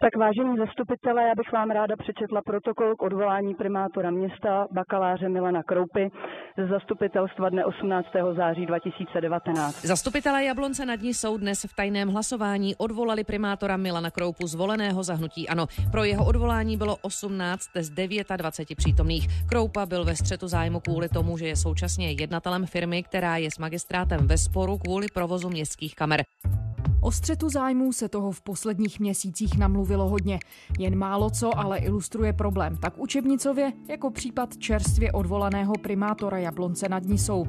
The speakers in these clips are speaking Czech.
Tak vážení zastupitelé, já bych vám ráda přečetla protokol k odvolání primátora města bakaláře Milana Kroupy z zastupitelstva dne 18. září 2019. Zastupitelé Jablonce nad ní jsou dnes v tajném hlasování odvolali primátora Milana Kroupu zvoleného za hnutí ANO. Pro jeho odvolání bylo 18 z 29 přítomných. Kroupa byl ve střetu zájmu kvůli tomu, že je současně jednatelem firmy, která je s magistrátem ve sporu kvůli provozu městských kamer. O střetu zájmů se toho v posledních měsících namluvilo hodně. Jen málo co ale ilustruje problém, tak učebnicově jako případ čerstvě odvolaného primátora Jablonce nad Nisou.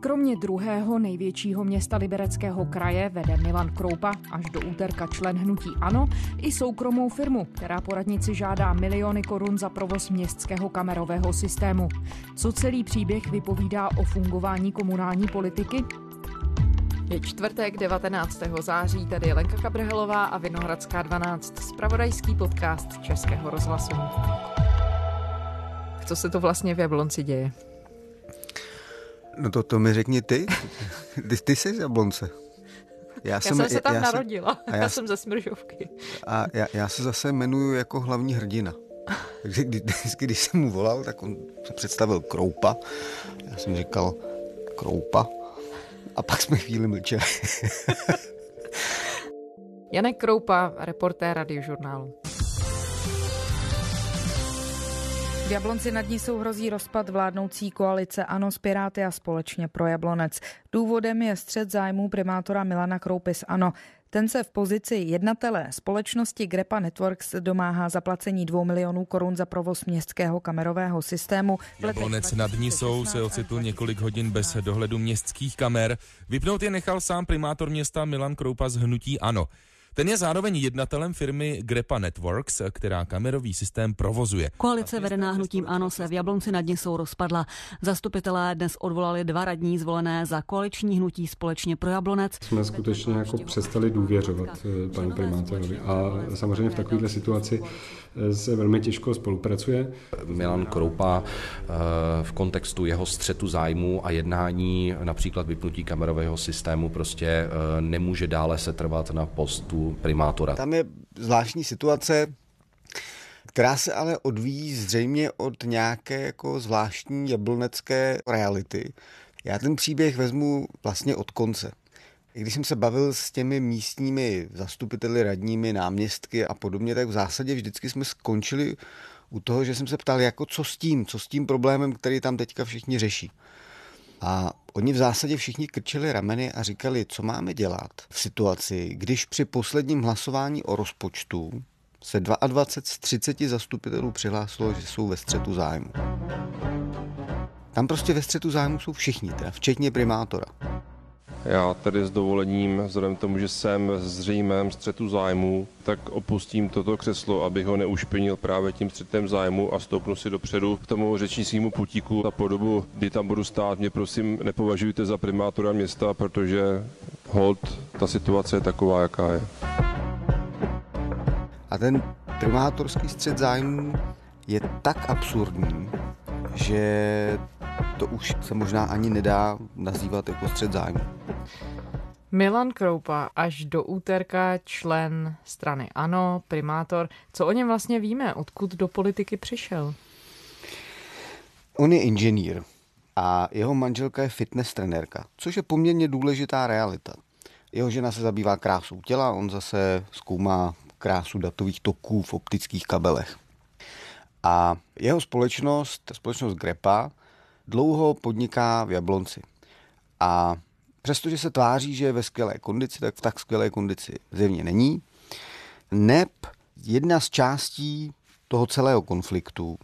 Kromě druhého největšího města libereckého kraje vede Milan Kroupa až do úterka člen hnutí ANO i soukromou firmu, která poradnici žádá miliony korun za provoz městského kamerového systému. Co celý příběh vypovídá o fungování komunální politiky? Je čtvrtek 19. září, tady Lenka Kabrhelová a Vinohradská 12, spravodajský podcast Českého rozhlasu. Co se to vlastně v Jablonci děje? No to, to mi řekni ty. Ty, ty jsi z Jablonce. Já, já jsem, jsem se tam já, narodila, já, já jsem ze Smržovky. A já, já se zase jmenuju jako hlavní hrdina. Takže kdy, vždycky, když jsem mu volal, tak on se představil Kroupa. Já jsem říkal Kroupa. A pak jsme chvíli mlčeli. Janek Kroupa, reportér radiožurnálu. V Jablonci nad ní jsou hrozí rozpad vládnoucí koalice ANO s Piráty a společně pro Jablonec. Důvodem je střed zájmů primátora Milana Kroupy z ANO. Ten se v pozici jednatele společnosti Grepa Networks domáhá zaplacení 2 milionů korun za provoz městského kamerového systému. Jablonec nad Nisou se ocitl několik hodin bez dohledu městských kamer. Vypnout je nechal sám primátor města Milan Kroupa z Hnutí Ano. Ten je zároveň jednatelem firmy Grepa Networks, která kamerový systém provozuje. Koalice vedená hnutím ANO se v Jablonci nad jsou rozpadla. Zastupitelé dnes odvolali dva radní zvolené za koaliční hnutí společně pro Jablonec. Jsme skutečně jako přestali důvěřovat eh, panu primátorovi a samozřejmě v takovéhle situaci se velmi těžko spolupracuje. Milan Kroupa eh, v kontextu jeho střetu zájmu a jednání například vypnutí kamerového systému prostě nemůže dále setrvat na postu primátora. Tam je zvláštní situace, která se ale odvíjí zřejmě od nějaké jako zvláštní jablnecké reality. Já ten příběh vezmu vlastně od konce. Když jsem se bavil s těmi místními zastupiteli, radními, náměstky a podobně, tak v zásadě vždycky jsme skončili u toho, že jsem se ptal, jako co s tím, co s tím problémem, který tam teďka všichni řeší. A oni v zásadě všichni krčili rameny a říkali, co máme dělat v situaci, když při posledním hlasování o rozpočtu se 22 z 30 zastupitelů přihlásilo, že jsou ve střetu zájmu. Tam prostě ve střetu zájmu jsou všichni, teda včetně primátora. Já tedy s dovolením, vzhledem tomu, že jsem zřejmém střetu zájmu, tak opustím toto křeslo, abych ho neušpinil právě tím střetem zájmu a stoupnu si dopředu k tomu řečnickému putíku. A po dobu, kdy tam budu stát, mě prosím nepovažujte za primátora města, protože hold, ta situace je taková, jaká je. A ten primátorský střed zájmu je tak absurdní, že to už se možná ani nedá nazývat jako střed zájmu. Milan Kroupa až do úterka člen strany ANO, primátor. Co o něm vlastně víme? Odkud do politiky přišel? On je inženýr a jeho manželka je fitness trenérka, což je poměrně důležitá realita. Jeho žena se zabývá krásou těla, on zase zkoumá krásu datových toků v optických kabelech. A jeho společnost, společnost Grepa, dlouho podniká v Jablonci. A přestože se tváří, že je ve skvělé kondici, tak v tak skvělé kondici zjevně není. NEP, jedna z částí toho celého konfliktu,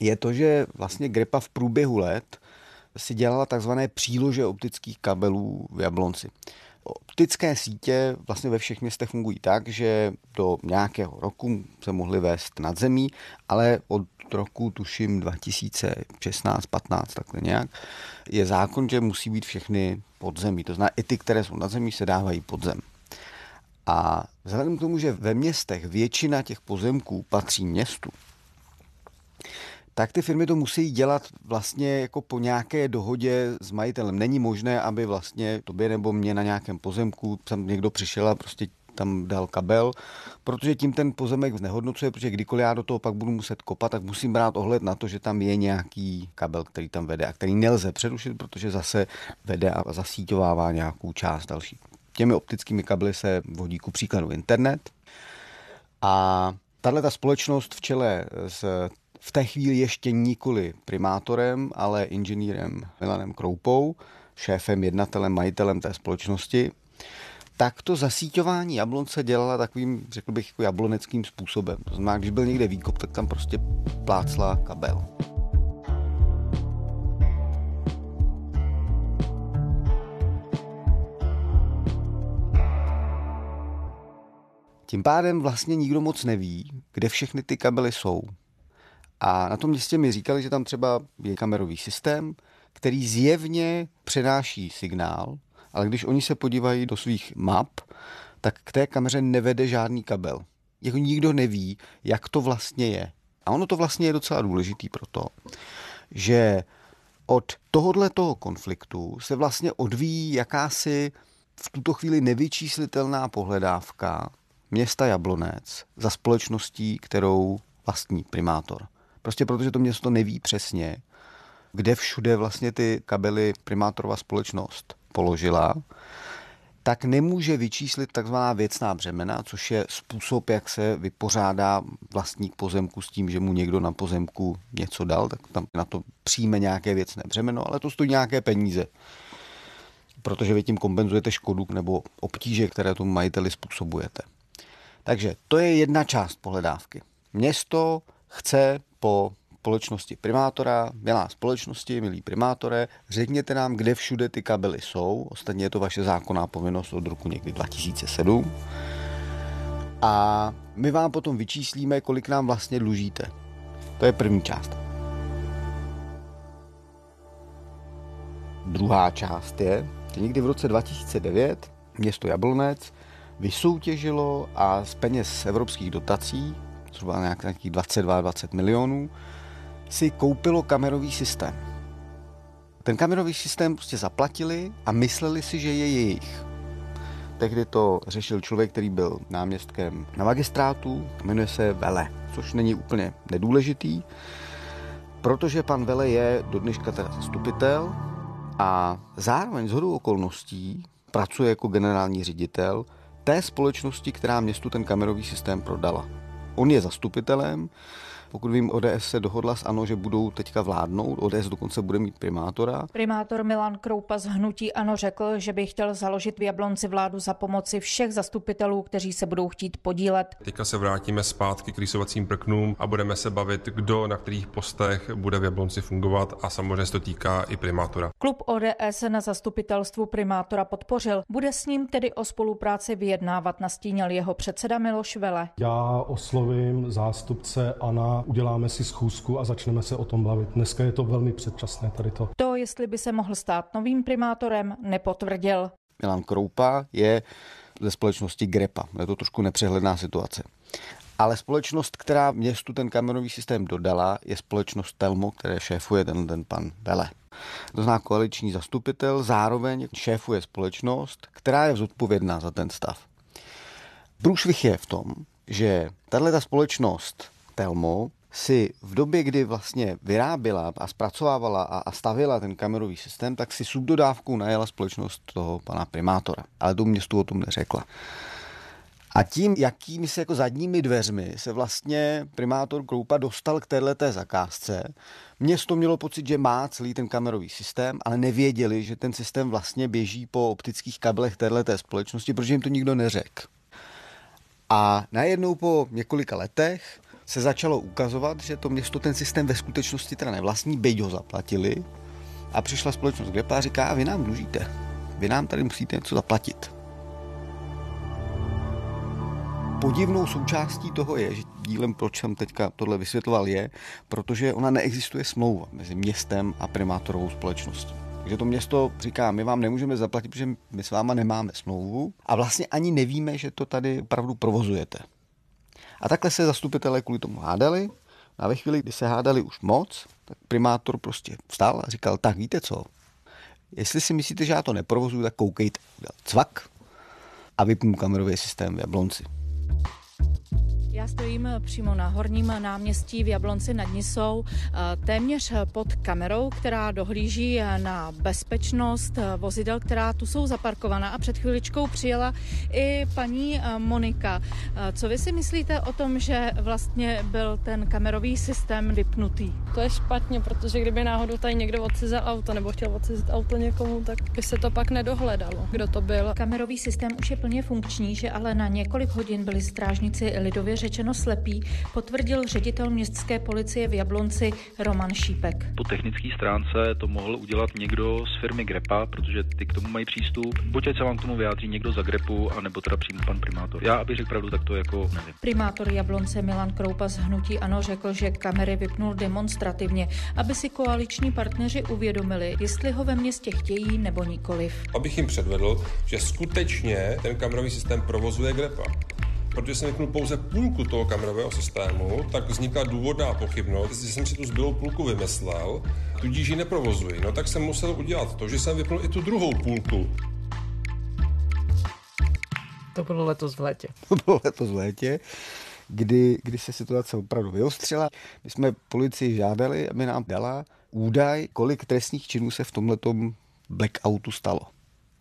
je to, že vlastně Grepa v průběhu let si dělala takzvané přílože optických kabelů v Jablonci. Optické sítě vlastně ve všech městech fungují tak, že do nějakého roku se mohly vést nad zemí, ale od roku, tuším 2016, 15, takhle nějak, je zákon, že musí být všechny podzemí. To znamená, i ty, které jsou nad zemí, se dávají podzem. A vzhledem k tomu, že ve městech většina těch pozemků patří městu, tak ty firmy to musí dělat vlastně jako po nějaké dohodě s majitelem. Není možné, aby vlastně tobě nebo mě na nějakém pozemku tam někdo přišel a prostě tam dal kabel, protože tím ten pozemek znehodnocuje, protože kdykoliv já do toho pak budu muset kopat, tak musím brát ohled na to, že tam je nějaký kabel, který tam vede a který nelze přerušit, protože zase vede a zasíťovává nějakou část další. Těmi optickými kabely se vodí ku příkladu internet a tahle ta společnost v čele s v té chvíli ještě nikoli primátorem, ale inženýrem Milanem Kroupou, šéfem, jednatelem, majitelem té společnosti, tak to zasíťování jablonce dělala takovým, řekl bych, jako jabloneckým způsobem. To znamená, když byl někde výkop, tak tam prostě plácla kabel. Tím pádem vlastně nikdo moc neví, kde všechny ty kabely jsou. A na tom městě mi říkali, že tam třeba je kamerový systém, který zjevně přenáší signál, ale když oni se podívají do svých map, tak k té kameře nevede žádný kabel. Jako nikdo neví, jak to vlastně je. A ono to vlastně je docela důležitý proto, že od tohohle toho konfliktu se vlastně odvíjí jakási v tuto chvíli nevyčíslitelná pohledávka města Jablonec za společností, kterou vlastní primátor. Prostě protože to město neví přesně, kde všude vlastně ty kabely primátorova společnost položila, tak nemůže vyčíslit takzvaná věcná břemena, což je způsob, jak se vypořádá vlastník pozemku s tím, že mu někdo na pozemku něco dal, tak tam na to přijme nějaké věcné břemeno, ale to stojí nějaké peníze. Protože vy tím kompenzujete škodu nebo obtíže, které tomu majiteli způsobujete. Takže to je jedna část pohledávky. Město chce po společnosti primátora, milá společnosti, milí primátore, řekněte nám, kde všude ty kabely jsou. Ostatně je to vaše zákonná povinnost od roku někdy 2007. A my vám potom vyčíslíme, kolik nám vlastně dlužíte. To je první část. Druhá část je, že někdy v roce 2009 město Jablonec vysoutěžilo a z peněz evropských dotací, zhruba nějakých 22-20 milionů, si koupilo kamerový systém. Ten kamerový systém prostě zaplatili a mysleli si, že je jejich. Tehdy to řešil člověk, který byl náměstkem na magistrátu, jmenuje se Vele, což není úplně nedůležitý, protože pan Vele je do dneška teda zastupitel a zároveň z hodou okolností pracuje jako generální ředitel té společnosti, která městu ten kamerový systém prodala. On je zastupitelem, pokud vím, ODS se dohodla s ANO, že budou teďka vládnout, ODS dokonce bude mít primátora. Primátor Milan Kroupa z Hnutí ANO řekl, že by chtěl založit v Jablonci vládu za pomoci všech zastupitelů, kteří se budou chtít podílet. Teďka se vrátíme zpátky k rýsovacím prknům a budeme se bavit, kdo na kterých postech bude v Jablonci fungovat a samozřejmě se to týká i primátora. Klub ODS na zastupitelstvu primátora podpořil. Bude s ním tedy o spolupráci vyjednávat, nastínil jeho předseda Miloš Vele. Já oslovím zástupce ANA uděláme si schůzku a začneme se o tom bavit. Dneska je to velmi předčasné tady to. To, jestli by se mohl stát novým primátorem, nepotvrdil. Milan Kroupa je ze společnosti Grepa. Je to trošku nepřehledná situace. Ale společnost, která městu ten kamerový systém dodala, je společnost Telmo, které šéfuje ten, ten pan Bele. To zná koaliční zastupitel, zároveň šéfuje společnost, která je zodpovědná za ten stav. Průšvih je v tom, že tahle společnost Telmo si v době, kdy vlastně vyráběla a zpracovávala a, stavila ten kamerový systém, tak si subdodávkou najela společnost toho pana primátora. Ale to městu o tom neřekla. A tím, jakými se jako zadními dveřmi se vlastně primátor Kroupa dostal k této zakázce, město mělo pocit, že má celý ten kamerový systém, ale nevěděli, že ten systém vlastně běží po optických kablech této společnosti, protože jim to nikdo neřekl. A najednou po několika letech se začalo ukazovat, že to město ten systém ve skutečnosti teda nevlastní, byť ho zaplatili. A přišla společnost Grepa a říká, a vy nám dlužíte. Vy nám tady musíte něco zaplatit. Podivnou součástí toho je, že dílem, proč jsem teďka tohle vysvětloval, je, protože ona neexistuje smlouva mezi městem a primátorovou společností. Takže to město říká, my vám nemůžeme zaplatit, protože my s váma nemáme smlouvu a vlastně ani nevíme, že to tady opravdu provozujete. A takhle se zastupitelé kvůli tomu hádali. A ve chvíli, kdy se hádali už moc, tak primátor prostě vstal a říkal, tak víte co, jestli si myslíte, že já to neprovozuju, tak koukejte. Cvak. a vypnu kamerový systém v Jablonci. Já stojím přímo na horním náměstí v Jablonci nad Nisou, téměř pod kamerou, která dohlíží na bezpečnost vozidel, která tu jsou zaparkovaná. A před chviličkou přijela i paní Monika. Co vy si myslíte o tom, že vlastně byl ten kamerový systém vypnutý? To je špatně, protože kdyby náhodou tady někdo odcizel auto nebo chtěl odcizit auto někomu, tak by se to pak nedohledalo, kdo to byl. Kamerový systém už je plně funkční, že ale na několik hodin byli strážníci lidově řečeno slepí, potvrdil ředitel městské policie v Jablonci Roman Šípek. Po technické stránce to mohl udělat někdo z firmy Grepa, protože ty k tomu mají přístup. Buď se vám k tomu vyjádří někdo za Grepu, anebo teda přímo pan primátor. Já, abych řekl pravdu, tak to jako nevím. Primátor Jablonce Milan Kroupa z Hnutí Ano řekl, že kamery vypnul demonstrativně, aby si koaliční partneři uvědomili, jestli ho ve městě chtějí nebo nikoliv. Abych jim předvedl, že skutečně ten kamerový systém provozuje Grepa protože jsem vypnul pouze půlku toho kamerového systému, tak vznikla důvodná pochybnost, že jsem si tu zbylou půlku vymyslel, tudíž ji neprovozuji. No tak jsem musel udělat to, že jsem vypnul i tu druhou půlku. To bylo letos v létě. To bylo letos v létě, kdy, kdy se situace opravdu vyostřila. My jsme policii žádali, aby nám dala údaj, kolik trestních činů se v tomhletom blackoutu stalo.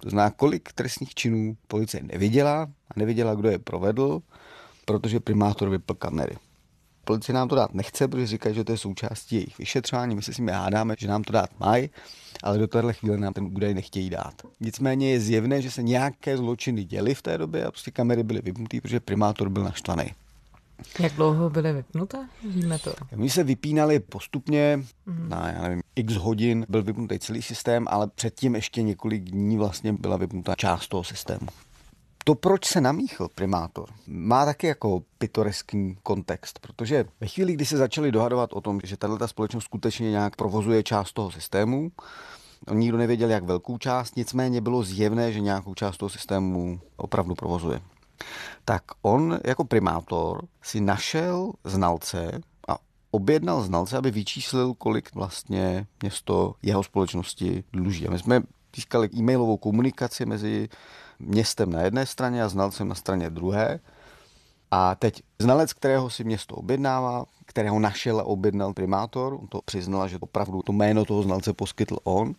To znamená, kolik trestních činů policie neviděla a neviděla, kdo je provedl, protože primátor vypl kamery. Policie nám to dát nechce, protože říkají, že to je součástí jejich vyšetřování. My se s nimi hádáme, že nám to dát mají, ale do téhle chvíle nám ten údaj nechtějí dát. Nicméně je zjevné, že se nějaké zločiny děly v té době a prostě kamery byly vypnuté, protože primátor byl naštvaný. Jak dlouho byly vypnuté? Víme to. My se vypínali postupně, mm. na já nevím, x hodin byl vypnutý celý systém, ale předtím ještě několik dní vlastně byla vypnutá část toho systému. To, proč se namíchl primátor, má taky jako pitoreský kontext, protože ve chvíli, kdy se začali dohadovat o tom, že tato společnost skutečně nějak provozuje část toho systému, On nikdo nevěděl, jak velkou část, nicméně bylo zjevné, že nějakou část toho systému opravdu provozuje tak on jako primátor si našel znalce a objednal znalce, aby vyčíslil, kolik vlastně město jeho společnosti dluží. A my jsme získali e-mailovou komunikaci mezi městem na jedné straně a znalcem na straně druhé. A teď znalec, kterého si město objednává, kterého našel a objednal primátor, on to přiznal, že opravdu to jméno toho znalce poskytl on,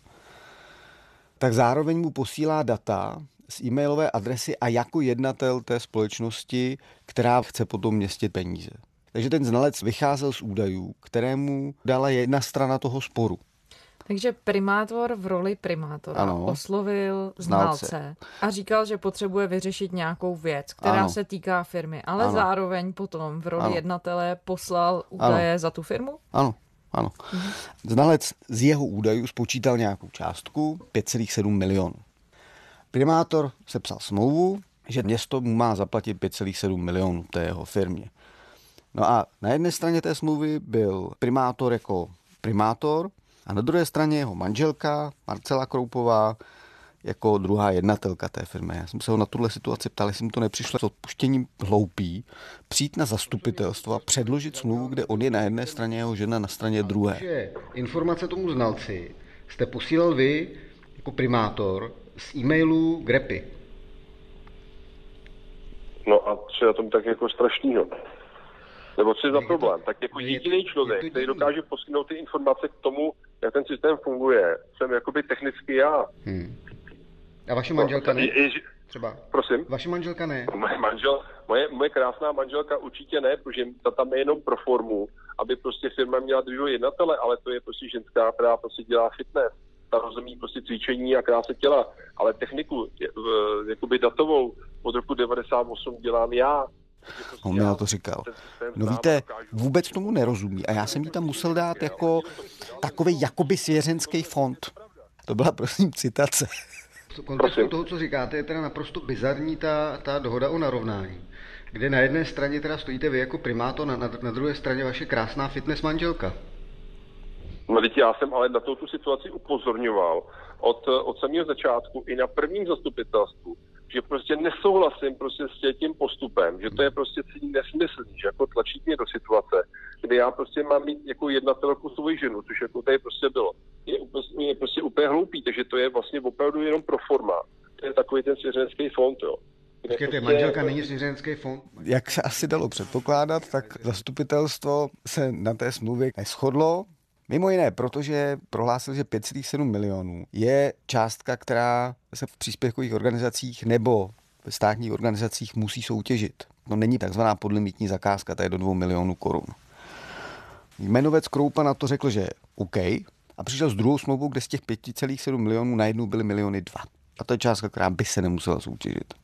tak zároveň mu posílá data z e-mailové adresy a jako jednatel té společnosti, která chce potom městit peníze. Takže ten znalec vycházel z údajů, kterému dala jedna strana toho sporu. Takže primátor v roli primátora ano, oslovil znalce. znalce a říkal, že potřebuje vyřešit nějakou věc, která ano. se týká firmy, ale ano. zároveň potom v roli ano. jednatele poslal údaje ano. za tu firmu? Ano. Ano. Mhm. Znalec z jeho údajů spočítal nějakou částku 5,7 milionů. Primátor sepsal smlouvu, že město mu má zaplatit 5,7 milionů té jeho firmě. No a na jedné straně té smlouvy byl primátor jako primátor a na druhé straně jeho manželka Marcela Kroupová jako druhá jednatelka té firmy. Já jsem se ho na tuhle situaci ptal, jestli mu to nepřišlo s odpuštěním hloupý, přijít na zastupitelstvo a předložit smlouvu, kde on je na jedné straně, jeho žena na straně druhé. Informace tomu znalci jste posílal vy jako primátor z e-mailu Grepy. No a co je na tom tak jako strašného? Nebo co je za problém? Tak jako jediný člověk, který dokáže poskytnout ty informace k tomu, jak ten systém funguje, jsem jakoby technicky já. Hmm. A vaše manželka ne? Třeba. Prosím? Vaše manželka ne? Moje, manžel, moje, moje krásná manželka určitě ne, protože ta tam je jenom pro formu, aby prostě firma měla druhého jednatele, ale to je prostě ženská, která prostě dělá fitness ta rozumí prostě cvičení a kráse těla, ale techniku, jakoby datovou, od roku 98 dělám já. Prostě On mi na to říkal. No víte, vůbec tomu nerozumí a já jsem jí tam musel dát jako takový jakoby svěřenský fond. To byla prosím citace. V kontextu toho, co říkáte, je teda naprosto bizarní ta, ta dohoda o narovnání, kde na jedné straně teda stojíte vy jako primátor, na, na, na druhé straně vaše krásná fitness manželka. No teď já jsem ale na tu situaci upozorňoval od, od samého začátku i na prvním zastupitelstvu, že prostě nesouhlasím prostě s tím postupem, že to je prostě celý nesmyslný, že jako tlačí mě do situace, kdy já prostě mám mít jako jednatelku svoji ženu, což jako tady prostě bylo. Je, je prostě úplně hloupý, takže to je vlastně opravdu jenom pro forma. To je takový ten svěřenský fond, jo Počkejte, manželka není svěřenský fond? Jak se asi dalo předpokládat, tak zastupitelstvo se na té smlouvě neschodlo. Mimo jiné, protože prohlásil, že 5,7 milionů je částka, která se v příspěvkových organizacích nebo v státních organizacích musí soutěžit. To není takzvaná podlimitní zakázka, to je do 2 milionů korun. Jmenovec Kroupa na to řekl, že OK, a přišel s druhou smlouvou, kde z těch 5,7 milionů najednou byly miliony dva. A to je částka, která by se nemusela soutěžit.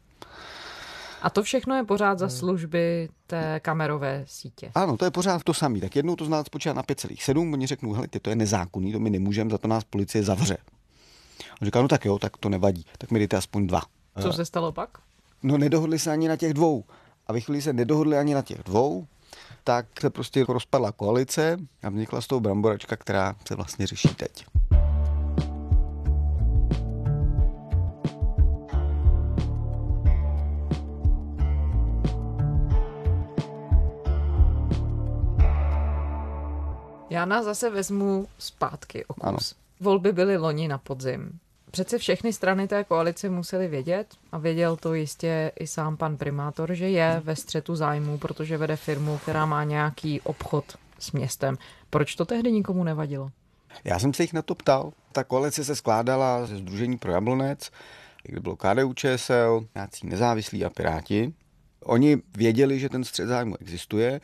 A to všechno je pořád za služby té kamerové sítě. Ano, to je pořád to samé. Tak jednou to znalec spočítá na 5,7, oni řeknou, hele, ty, to je nezákonný, to my nemůžeme, za to nás policie zavře. On říká, no tak jo, tak to nevadí, tak mi dejte aspoň dva. Co se stalo pak? No nedohodli se ani na těch dvou. A ve chvíli se nedohodli ani na těch dvou, tak se prostě rozpadla koalice a vznikla z toho bramboračka, která se vlastně řeší teď. Já nás zase vezmu zpátky o kus. Ano. Volby byly loni na podzim. Přece všechny strany té koalice museli vědět, a věděl to jistě i sám pan primátor, že je ve střetu zájmu, protože vede firmu, která má nějaký obchod s městem. Proč to tehdy nikomu nevadilo? Já jsem se jich na to ptal. Ta koalice se skládala ze Združení pro Jablonec, kde bylo KDU ČSL, nějací nezávislí a Piráti. Oni věděli, že ten střed zájmu existuje,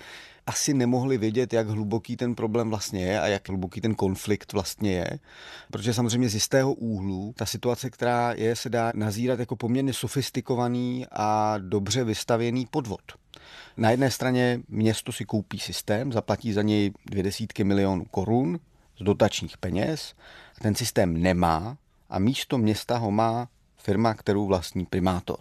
asi nemohli vědět, jak hluboký ten problém vlastně je a jak hluboký ten konflikt vlastně je. Protože samozřejmě z jistého úhlu ta situace, která je, se dá nazírat jako poměrně sofistikovaný a dobře vystavěný podvod. Na jedné straně město si koupí systém, zaplatí za něj dvě desítky milionů korun z dotačních peněz, ten systém nemá a místo města ho má firma, kterou vlastní primátor.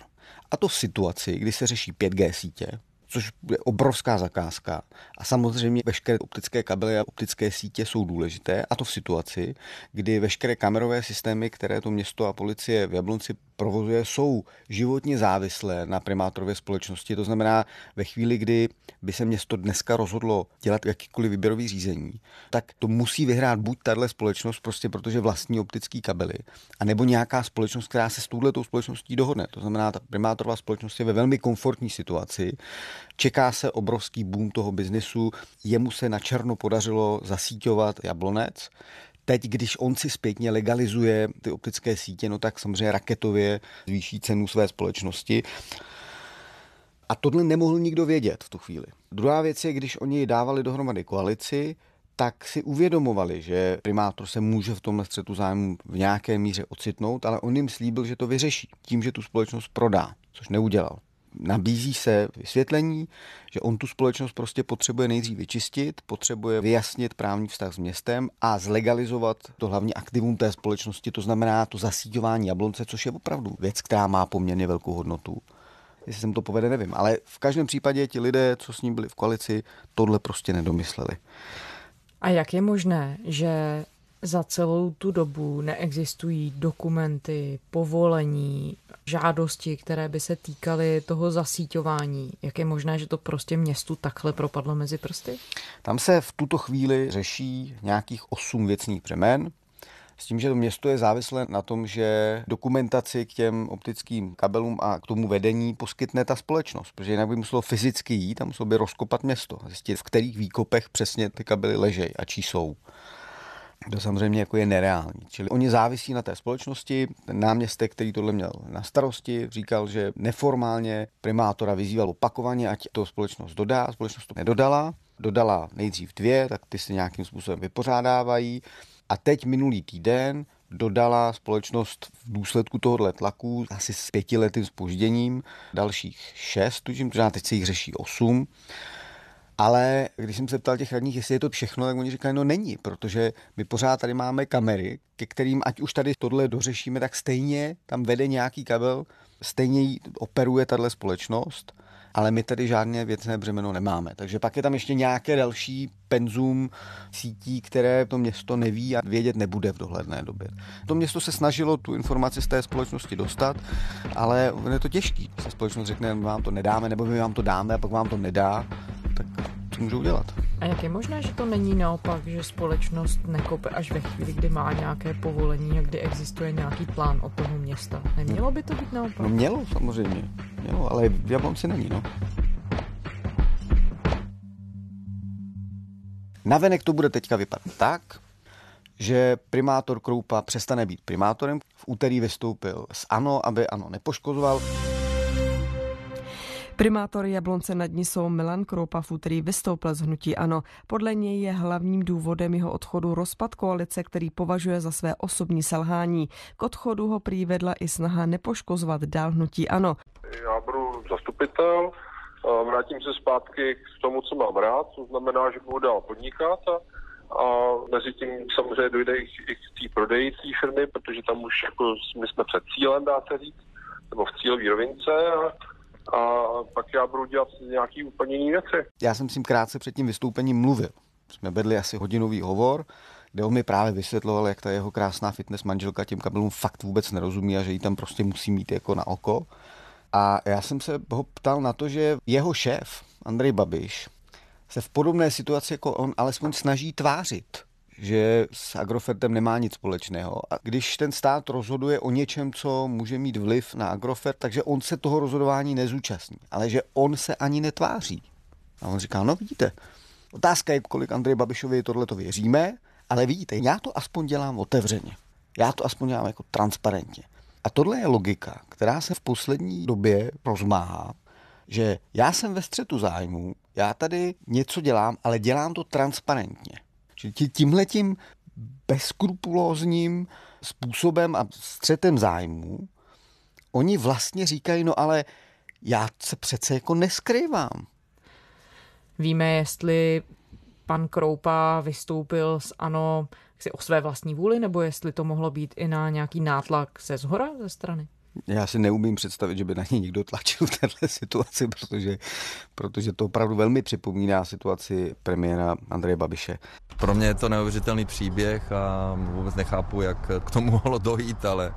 A to v situaci, kdy se řeší 5G sítě, což je obrovská zakázka. A samozřejmě veškeré optické kabely a optické sítě jsou důležité, a to v situaci, kdy veškeré kamerové systémy, které to město a policie v Jablonci provozuje, jsou životně závislé na primátorové společnosti. To znamená, ve chvíli, kdy by se město dneska rozhodlo dělat jakýkoliv výběrový řízení, tak to musí vyhrát buď tahle společnost, prostě protože vlastní optický kabely, anebo nějaká společnost, která se s touhletou společností dohodne. To znamená, ta primátorová společnost je ve velmi komfortní situaci, Čeká se obrovský boom toho biznesu. Jemu se na černo podařilo zasíťovat jablonec. Teď, když on si zpětně legalizuje ty optické sítě, no tak samozřejmě raketově zvýší cenu své společnosti. A tohle nemohl nikdo vědět v tu chvíli. Druhá věc je, když oni dávali dohromady koalici, tak si uvědomovali, že primátor se může v tomhle střetu zájmu v nějaké míře ocitnout, ale on jim slíbil, že to vyřeší tím, že tu společnost prodá, což neudělal nabízí se vysvětlení, že on tu společnost prostě potřebuje nejdřív vyčistit, potřebuje vyjasnit právní vztah s městem a zlegalizovat to hlavní aktivum té společnosti, to znamená to zasíťování jablonce, což je opravdu věc, která má poměrně velkou hodnotu. Jestli jsem to povede, nevím. Ale v každém případě ti lidé, co s ním byli v koalici, tohle prostě nedomysleli. A jak je možné, že za celou tu dobu neexistují dokumenty, povolení, žádosti, které by se týkaly toho zasíťování. Jak je možné, že to prostě městu takhle propadlo mezi prsty? Tam se v tuto chvíli řeší nějakých osm věcných břemen. S tím, že to město je závislé na tom, že dokumentaci k těm optickým kabelům a k tomu vedení poskytne ta společnost, protože jinak by muselo fyzicky jít a muselo by rozkopat město, zjistit, v kterých výkopech přesně ty kabely ležejí a čí jsou. To samozřejmě jako je nereální. Čili oni závisí na té společnosti. Ten náměstek, který tohle měl na starosti, říkal, že neformálně primátora vyzýval opakovaně, ať to společnost dodá. Společnost to nedodala. Dodala nejdřív dvě, tak ty se nějakým způsobem vypořádávají. A teď minulý týden dodala společnost v důsledku tohohle tlaku asi s pětiletým spožděním dalších šest, tužím, teď se jich řeší osm. Ale když jsem se ptal těch radních, jestli je to všechno, tak oni říkali, no není, protože my pořád tady máme kamery, ke kterým, ať už tady tohle dořešíme, tak stejně tam vede nějaký kabel, stejně operuje tahle společnost, ale my tady žádné věcné břemeno nemáme. Takže pak je tam ještě nějaké další penzum sítí, které to město neví a vědět nebude v dohledné době. To město se snažilo tu informaci z té společnosti dostat, ale je to těžký. Se společnost řekne, my vám to nedáme, nebo my vám to dáme a pak vám to nedá co můžou dělat? A jak je možné, že to není naopak, že společnost nekope až ve chvíli, kdy má nějaké povolení a kdy existuje nějaký plán od toho města? Nemělo by to být naopak? No mělo samozřejmě. jo, ale v Jablonci není, no. Navenek to bude teďka vypadat tak, že primátor Kroupa přestane být primátorem. V úterý vystoupil s ANO, aby ANO nepoškozoval. Primátor Jablonce nad Nisou Milan Kroupa v úterý vystoupil z hnutí ANO. Podle něj je hlavním důvodem jeho odchodu rozpad koalice, který považuje za své osobní selhání. K odchodu ho prý vedla i snaha nepoškozovat dál hnutí ANO. Já budu zastupitel, vrátím se zpátky k tomu, co mám rád, to znamená, že budu dál podnikat a, a mezi tím samozřejmě dojde i, i k té prodeji té firmy, protože tam už jako my jsme před cílem, dá se říct, nebo v cílové rovince a, a pak já budu dělat nějaký úplně jiný věci. Já jsem s ním krátce před tím vystoupením mluvil. Jsme vedli asi hodinový hovor, kde on mi právě vysvětloval, jak ta jeho krásná fitness manželka těm kabelům fakt vůbec nerozumí a že ji tam prostě musí mít jako na oko. A já jsem se ho ptal na to, že jeho šéf, Andrej Babiš, se v podobné situaci jako on alespoň snaží tvářit, že s Agrofertem nemá nic společného. A když ten stát rozhoduje o něčem, co může mít vliv na Agrofert, takže on se toho rozhodování nezúčastní, ale že on se ani netváří. A on říká, no vidíte, otázka je, kolik Andrej Babišovi tohle to věříme, ale vidíte, já to aspoň dělám otevřeně. Já to aspoň dělám jako transparentně. A tohle je logika, která se v poslední době rozmáhá, že já jsem ve střetu zájmu, já tady něco dělám, ale dělám to transparentně. Tímhletím bezkrupulózním způsobem a střetem zájmu oni vlastně říkají, no ale já se přece jako neskrývám. Víme, jestli pan Kroupa vystoupil z ANO si o své vlastní vůli, nebo jestli to mohlo být i na nějaký nátlak ze zhora, ze strany? Já si neumím představit, že by na něj někdo tlačil v této situaci, protože, protože to opravdu velmi připomíná situaci premiéra Andreje Babiše. Pro mě je to neuvěřitelný příběh a vůbec nechápu, jak k tomu mohlo dojít, ale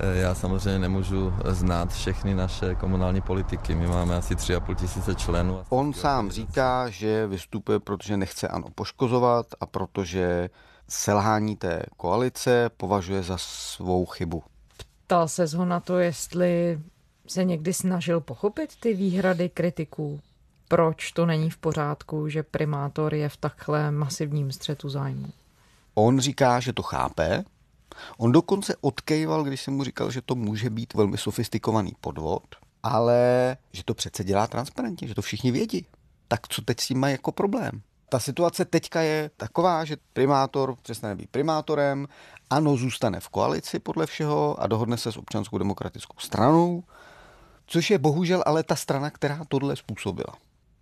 eh, já samozřejmě nemůžu znát všechny naše komunální politiky. My máme asi 3,5 tisíce členů. On sám říká, že vystupuje, protože nechce ano poškozovat a protože selhání té koalice považuje za svou chybu. Ptal se ho na to, jestli se někdy snažil pochopit ty výhrady kritiků. Proč to není v pořádku, že primátor je v takhle masivním střetu zájmu? On říká, že to chápe. On dokonce odkejval, když jsem mu říkal, že to může být velmi sofistikovaný podvod, ale že to přece dělá transparentně, že to všichni vědí. Tak co teď s tím mají jako problém? Ta situace teďka je taková, že primátor přestane být primátorem, ano, zůstane v koalici podle všeho a dohodne se s občanskou demokratickou stranou, což je bohužel ale ta strana, která tohle způsobila,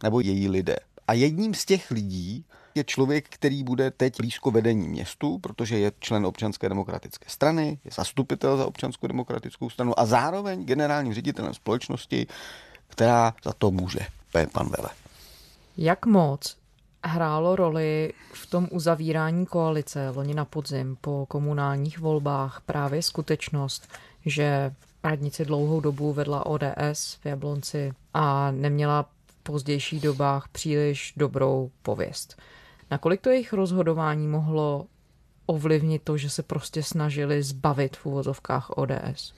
nebo její lidé. A jedním z těch lidí je člověk, který bude teď blízko vedení městu, protože je člen občanské demokratické strany, je zastupitel za občanskou demokratickou stranu a zároveň generálním ředitelem společnosti, která za to může. To je pan Vele. Jak moc hrálo roli v tom uzavírání koalice loni na podzim po komunálních volbách právě skutečnost, že radnici dlouhou dobu vedla ODS v Jablonci a neměla v pozdějších dobách příliš dobrou pověst. Nakolik to jejich rozhodování mohlo ovlivnit to, že se prostě snažili zbavit v úvozovkách ODS?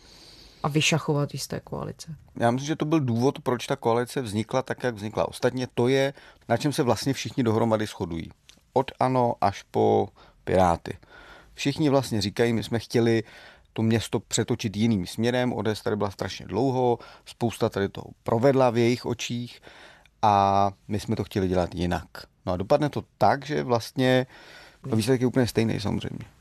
A vyšachovat jisté koalice. Já myslím, že to byl důvod, proč ta koalice vznikla tak, jak vznikla. Ostatně to je, na čem se vlastně všichni dohromady shodují. Od ANO až po Piráty. Všichni vlastně říkají, my jsme chtěli to město přetočit jiným směrem, ODS tady byla strašně dlouho, spousta tady toho provedla v jejich očích a my jsme to chtěli dělat jinak. No a dopadne to tak, že vlastně výsledek je úplně stejný samozřejmě.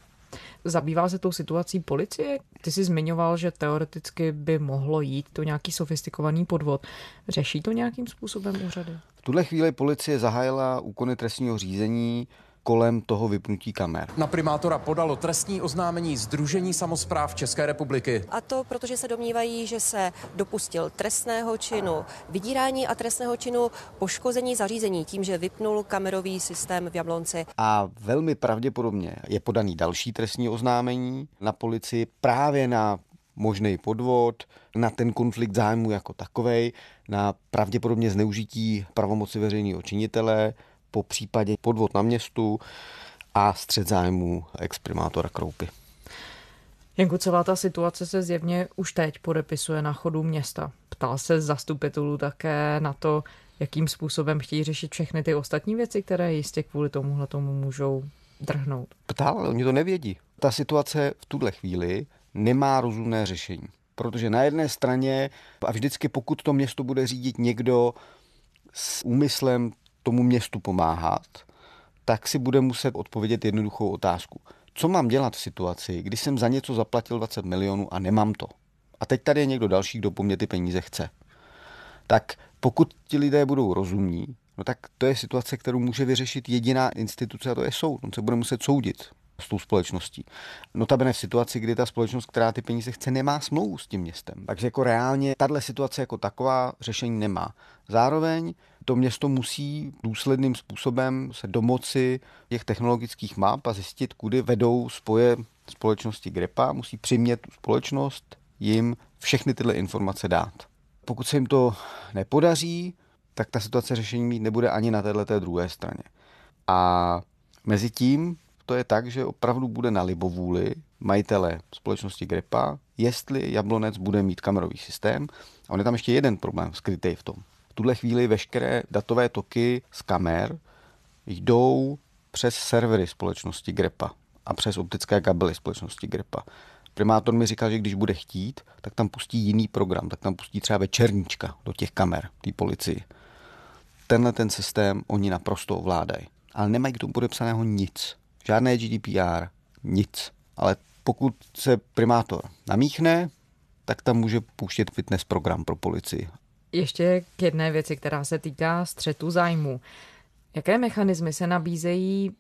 Zabývá se tou situací policie? Ty jsi zmiňoval, že teoreticky by mohlo jít to nějaký sofistikovaný podvod. Řeší to nějakým způsobem úřady? V tuhle chvíli policie zahájila úkony trestního řízení kolem toho vypnutí kamer. Na primátora podalo trestní oznámení Združení samozpráv České republiky. A to protože se domnívají, že se dopustil trestného činu vydírání a trestného činu poškození zařízení tím, že vypnul kamerový systém v Jablonci. A velmi pravděpodobně je podaný další trestní oznámení na policii právě na možný podvod, na ten konflikt zájmu jako takovej, na pravděpodobně zneužití pravomoci veřejného činitele, po případě podvod na městu a střed zájmu exprimátora Kroupy. Janku, celá ta situace se zjevně už teď podepisuje na chodu města. ptal se zastupitelů také na to, jakým způsobem chtějí řešit všechny ty ostatní věci, které jistě kvůli tomuhle tomu můžou drhnout. Ptal, ale oni to nevědí. Ta situace v tuhle chvíli nemá rozumné řešení. Protože na jedné straně, a vždycky pokud to město bude řídit někdo s úmyslem tomu městu pomáhat, tak si bude muset odpovědět jednoduchou otázku. Co mám dělat v situaci, kdy jsem za něco zaplatil 20 milionů a nemám to? A teď tady je někdo další, kdo po mně ty peníze chce. Tak pokud ti lidé budou rozumní, no tak to je situace, kterou může vyřešit jediná instituce a to je soud. On se bude muset soudit s tou společností. Notabene v situaci, kdy ta společnost, která ty peníze chce, nemá smlouvu s tím městem. Takže jako reálně tahle situace jako taková řešení nemá. Zároveň to město musí důsledným způsobem se domoci těch technologických map a zjistit, kudy vedou spoje společnosti Grepa. Musí přimět tu společnost jim všechny tyhle informace dát. Pokud se jim to nepodaří, tak ta situace řešení mít nebude ani na této druhé straně. A mezi tím to je tak, že opravdu bude na libovůli majitele společnosti Grepa, jestli Jablonec bude mít kamerový systém. A on je tam ještě jeden problém skrytý v tom. Tuhle chvíli veškeré datové toky z kamer jdou přes servery společnosti Grepa a přes optické kabely společnosti Grepa. Primátor mi říkal, že když bude chtít, tak tam pustí jiný program, tak tam pustí třeba večerníčka do těch kamer, té policii. Tenhle ten systém oni naprosto ovládají. Ale nemají k tomu podepsaného nic. Žádné GDPR, nic. Ale pokud se primátor namíchne, tak tam může pouštět fitness program pro policii. Ještě k jedné věci, která se týká střetu zájmu. Jaké mechanismy se nabízejí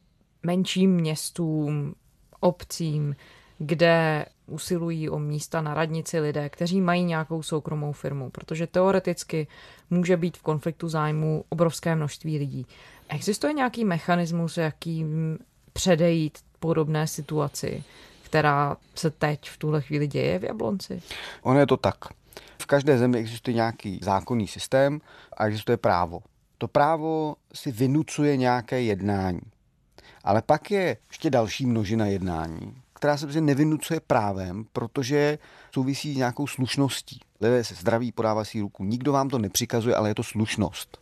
menším městům, obcím, kde usilují o místa na radnici lidé, kteří mají nějakou soukromou firmu, protože teoreticky může být v konfliktu zájmu obrovské množství lidí. Existuje nějaký mechanismus, jakým předejít podobné situaci, která se teď v tuhle chvíli děje v Jablonci? Ono je to tak. V každé zemi existuje nějaký zákonný systém a existuje právo. To právo si vynucuje nějaké jednání. Ale pak je ještě další množina jednání, která se prostě nevynucuje právem, protože souvisí s nějakou slušností. Lidé se zdraví, podává si ruku. Nikdo vám to nepřikazuje, ale je to slušnost.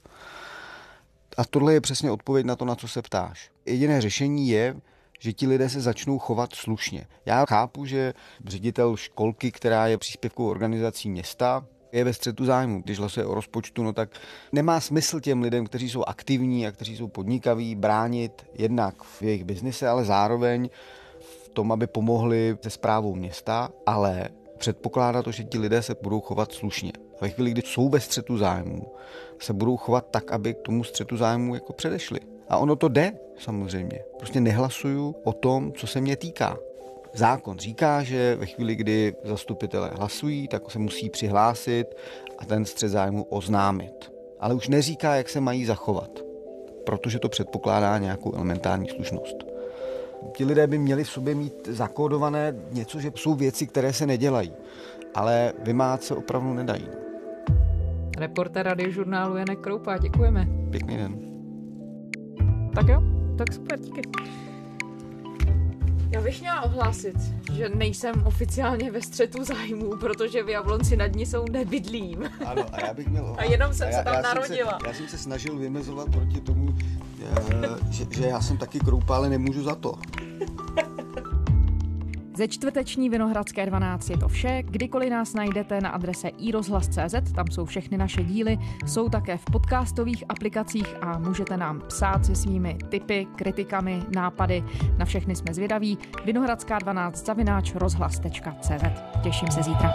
A tohle je přesně odpověď na to, na co se ptáš. Jediné řešení je, že ti lidé se začnou chovat slušně. Já chápu, že ředitel školky, která je příspěvkou organizací města, je ve střetu zájmu. Když hlasuje o rozpočtu, no tak nemá smysl těm lidem, kteří jsou aktivní a kteří jsou podnikaví, bránit jednak v jejich biznise, ale zároveň v tom, aby pomohli se zprávou města, ale předpokládá to, že ti lidé se budou chovat slušně. Ve chvíli, kdy jsou ve střetu zájmu, se budou chovat tak, aby k tomu střetu zájmu jako předešli. A ono to jde, samozřejmě. Prostě nehlasuju o tom, co se mě týká. Zákon říká, že ve chvíli, kdy zastupitelé hlasují, tak se musí přihlásit a ten střed zájmu oznámit. Ale už neříká, jak se mají zachovat, protože to předpokládá nějakou elementární slušnost. Ti lidé by měli v sobě mít zakódované něco, že jsou věci, které se nedělají, ale vymát se opravdu nedají. Reporter radiožurnálu Janek Kroupa, děkujeme. Pěkný den. Tak jo, tak super, díky. Já bych měla ohlásit, že nejsem oficiálně ve střetu zájmů, protože v Jablonci nad ní jsou nebydlím. Ano, a já bych měl ohlásit. A jenom jsem já, se tam já narodila. Jsem se, já jsem se snažil vymezovat proti tomu, že, že já jsem taky kroupa, ale nemůžu za to. Ze čtvrteční Vinohradské 12 je to vše. Kdykoliv nás najdete na adrese iRozhlas.cz, tam jsou všechny naše díly, jsou také v podcastových aplikacích a můžete nám psát se svými tipy, kritikami, nápady. Na všechny jsme zvědaví. Vinohradská 12 zavináč rozhlas.cz. Těším se zítra.